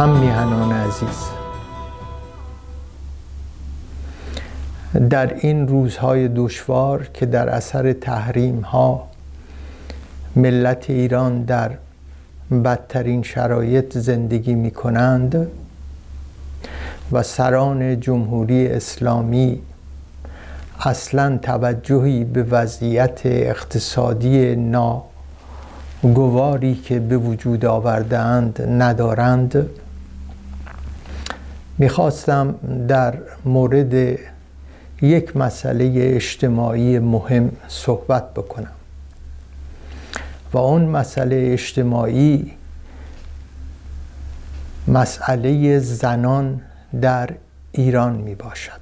هم میهنان عزیز. در این روزهای دشوار که در اثر تحریم ها ملت ایران در بدترین شرایط زندگی می کنند و سران جمهوری اسلامی اصلا توجهی به وضعیت اقتصادی ناگواری که به وجود آوردهاند ندارند می‌خواستم در مورد یک مسئله اجتماعی مهم صحبت بکنم. و اون مسئله اجتماعی مسئله زنان در ایران می باشد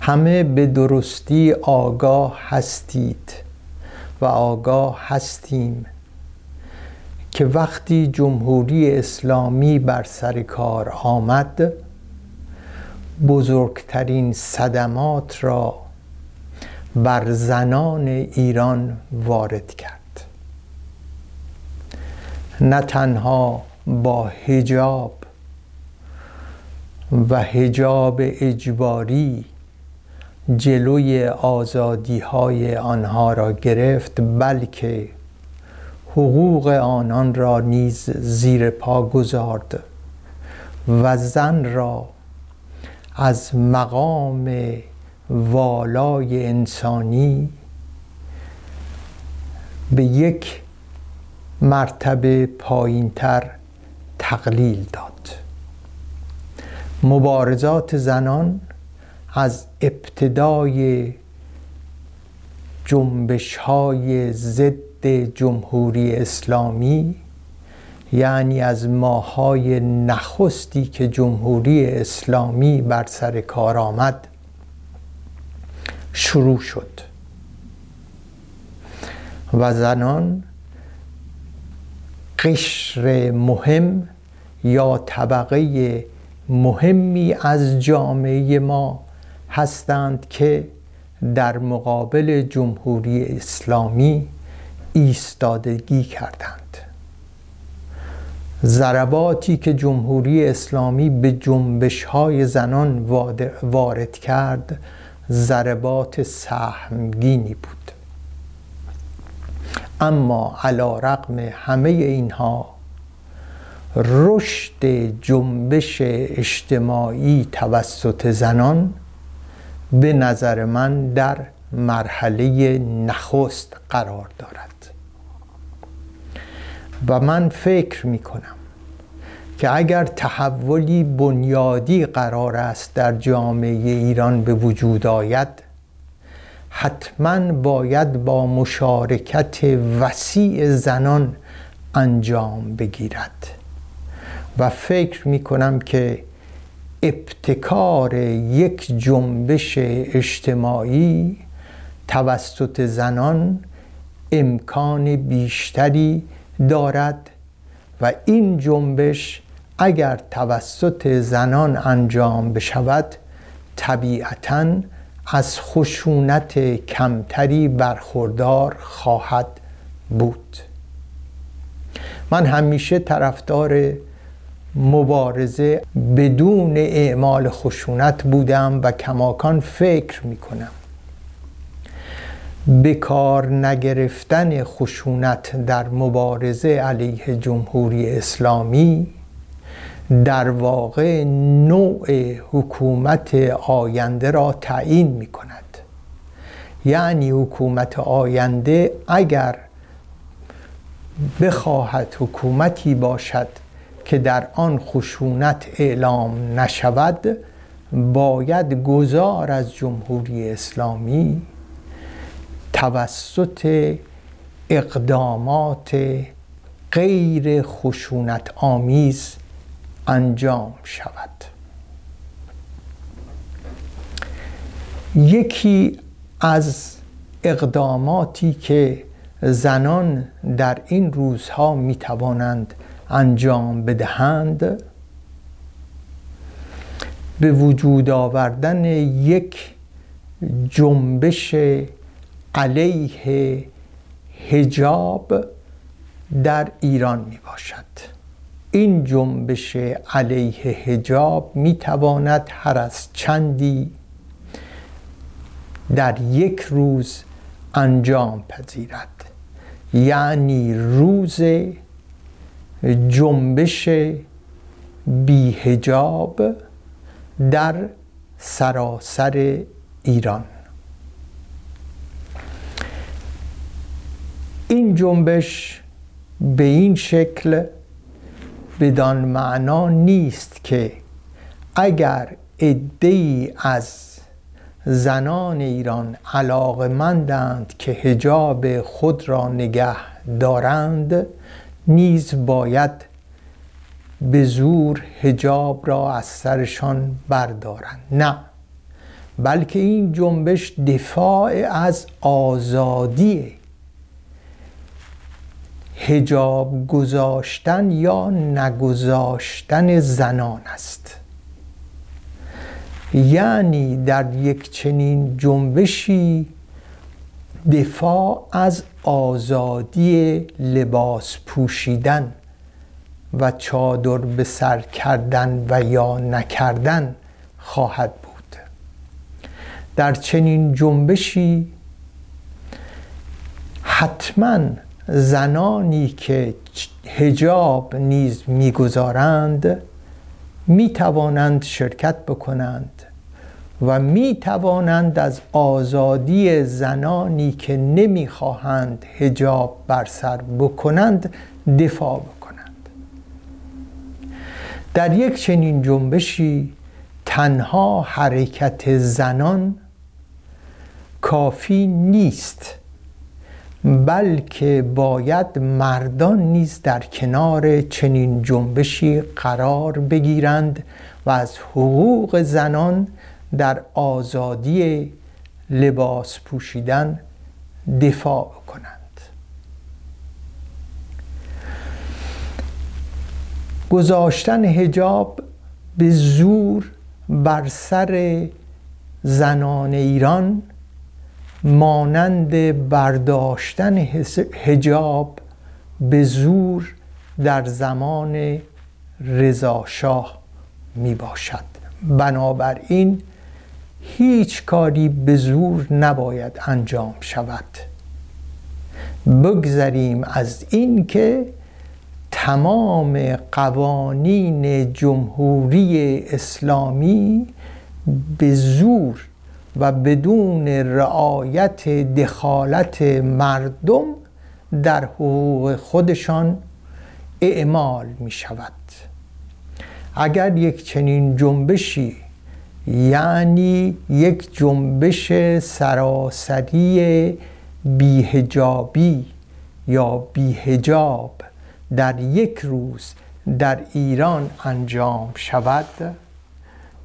همه به درستی آگاه هستید و آگاه هستیم. که وقتی جمهوری اسلامی بر سر کار آمد بزرگترین صدمات را بر زنان ایران وارد کرد. نه تنها با هجاب و هجاب اجباری جلوی آزادی های آنها را گرفت بلکه حقوق آنان را نیز زیر پا گذارد و زن را از مقام والای انسانی به یک مرتبه پایینتر تقلیل داد. مبارزات زنان از ابتدای جنبش های ضد جمهوری اسلامی یعنی از ماهای نخستی که جمهوری اسلامی بر سر کار آمد شروع شد. و زنان قشر مهم یا طبقه مهمی از جامعه ما هستند که در مقابل جمهوری اسلامی ایستادگی کردند. ضرباتی که جمهوری اسلامی به جنبش های زنان وارد کرد ضربات سهمگینی بود. اما علا رقم همه اینها رشد جنبش اجتماعی توسط زنان به نظر من در مرحله نخست قرار دارد. و من فکر می کنم که اگر تحولی بنیادی قرار است در جامعه ایران به وجود آید حتما باید با مشارکت وسیع زنان انجام بگیرد. و فکر می کنم که ابتکار یک جنبش اجتماعی توسط زنان امکان بیشتری دارد و این جنبش اگر توسط زنان انجام بشود طبیعتا از خشونت کمتری برخوردار خواهد بود. من همیشه طرفدار مبارزه بدون اعمال خشونت بودم و کماکان فکر می کنم به کار نگرفتن خشونت در مبارزه علیه جمهوری اسلامی در واقع نوع حکومت آینده را تعیین می کند یعنی حکومت آینده اگر بخواهد حکومتی باشد که در آن خشونت اعلام نشود باید گذار از جمهوری اسلامی توسط اقدامات غیر خشونت آمیز انجام شود. یکی از اقداماتی که زنان در این روزها می توانند انجام بدهند به وجود آوردن یک جنبش علیه هجاب در ایران می باشد. این جنبش علیه هجاب می تواند هر از چندی در یک روز انجام پذیرد. یعنی روز جنبش بیهجاب در سراسر ایران. این جنبش به این شکل بدان معنا نیست که اگر ای از زنان ایران علاقمندند که هجاب خود را نگه دارند نیز باید به زور هجاب را از سرشان بردارند. نه بلکه این جنبش دفاع از آزادی هجاب گذاشتن یا نگذاشتن زنان است؟ یعنی در یک چنین جنبشی دفاع از آزادی لباس پوشیدن و چادر به سر کردن و یا نکردن خواهد بود. در چنین جنبشی حتما زنانی که هجاب نیز می‌گذارند می توانند شرکت بکنند و می توانند از آزادی زنانی که نمی‌خواهند هجاب بر سر بکنند دفاع بکنند. در یک چنین جنبشی تنها حرکت زنان کافی نیست. بلکه باید مردان نیز در کنار چنین جنبشی قرار بگیرند و از حقوق زنان در آزادی لباس پوشیدن دفاع کنند. گذاشتن هجاب به زور بر سر زنان ایران مانند برداشتن هجاب به زور در زمان رضاشاه می باشد بنابراین هیچ کاری به زور نباید انجام شود. بگذریم از اینکه تمام قوانین جمهوری اسلامی به زور و بدون رعایت دخالت مردم در حقوق خودشان اعمال می شود اگر یک چنین جنبشی یعنی یک جنبش سراسری بیهجابی یا بیهجاب در یک روز در ایران انجام شود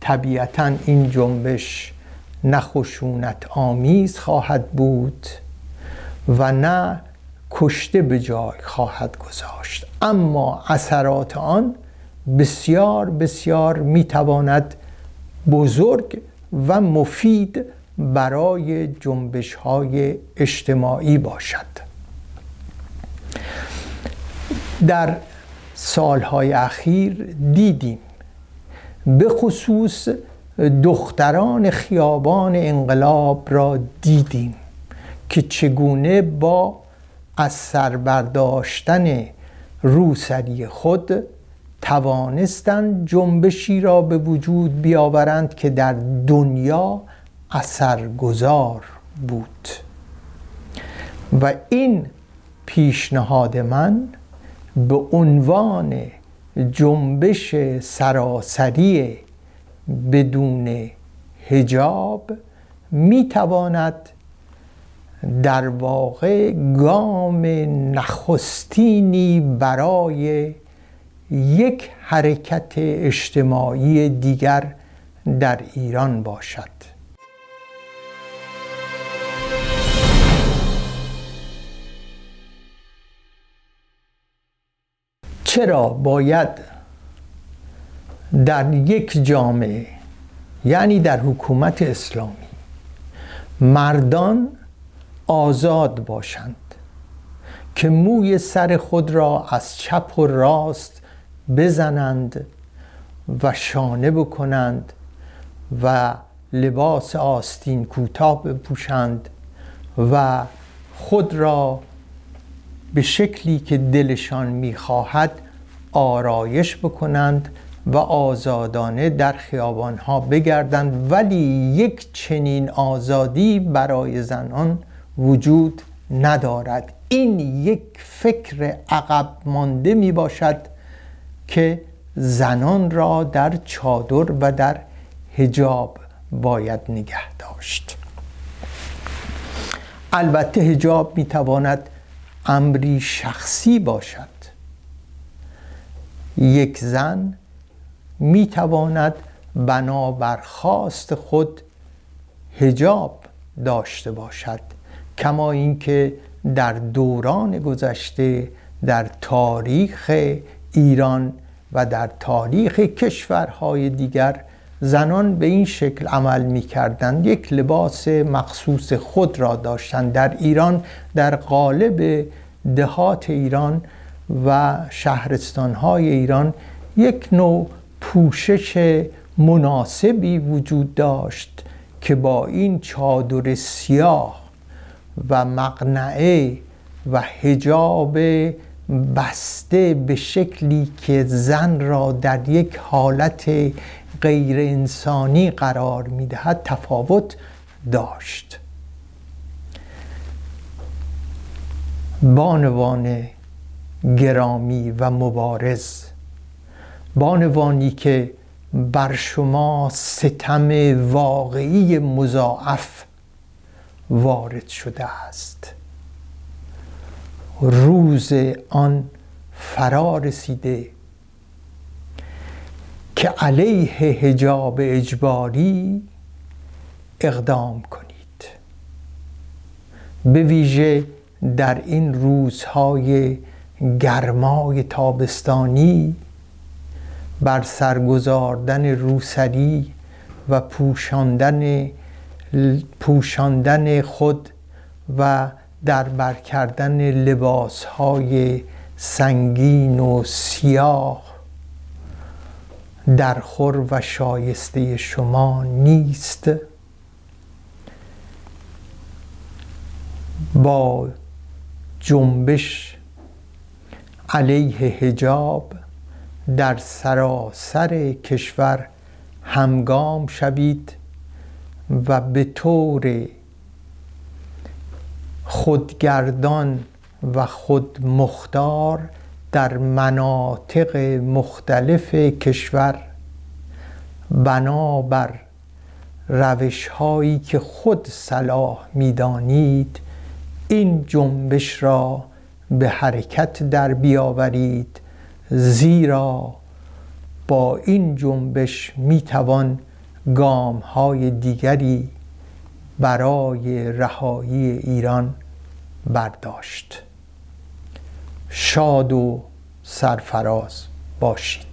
طبیعتا این جنبش نه آمیز خواهد بود و نه کشته به جای خواهد گذاشت. اما اثرات آن بسیار بسیار می‌تواند بزرگ و مفید برای جنبش های اجتماعی باشد. در سالهای اخیر دیدیم به خصوص دختران خیابان انقلاب را دیدیم که چگونه با از سر برداشتن روسری خود توانستند جنبشی را به وجود بیاورند که در دنیا اثرگذار بود. و این پیشنهاد من به عنوان جنبش سراسری بدون هجاب می تواند در واقع گام نخستینی برای یک حرکت اجتماعی دیگر در ایران باشد. چرا باید در یک جامعه یعنی در حکومت اسلامی مردان آزاد باشند که موی سر خود را از چپ و راست بزنند و شانه بکنند و لباس آستین کوتاه بپوشند و خود را به شکلی که دلشان می‌خواهد آرایش بکنند و آزادانه در خیابانها بگردند ولی یک چنین آزادی برای زنان وجود ندارد. این یک فکر عقب مانده می باشد که زنان را در چادر و در هجاب باید نگه داشت. البته هجاب می تواند امری شخصی باشد. یک زن می تواند بنابر خواست خود هجاب داشته باشد کما اینکه در دوران گذشته در تاریخ ایران و در تاریخ کشورهای دیگر زنان به این شکل عمل می کردند یک لباس مخصوص خود را داشتند. در ایران در قالب دهات ایران و شهرستانهای ایران یک نوع پوشش مناسبی وجود داشت که با این چادر سیاه و مقنعه و هجاب بسته به شکلی که زن را در یک حالت غیر انسانی قرار می‌دهد تفاوت داشت. بانوان گرامی و مبارز بانوانی که بر شما ستم واقعی مضاعف وارد شده است. روز آن فرا رسیده که علیه هجاب اجباری اقدام کنید. به ویژه در این روزهای گرمای تابستانی بر سرگذاردن روسری و پوشاندن پوشاندن خود و در بر کردن لباس های سنگین و سیاه در خور و شایسته شما نیست. با جنبش علیه هجاب در سراسر کشور همگام شوید و به طور خودگردان و خود مختار در مناطق مختلف کشور بنابر روش هایی که خود صلاح می‌دانید این جنبش را به حرکت در بیاورید. زیرا با این جنبش می‌توان گام های دیگری برای رهایی ایران برداشت. شاد و سرفراز باشید.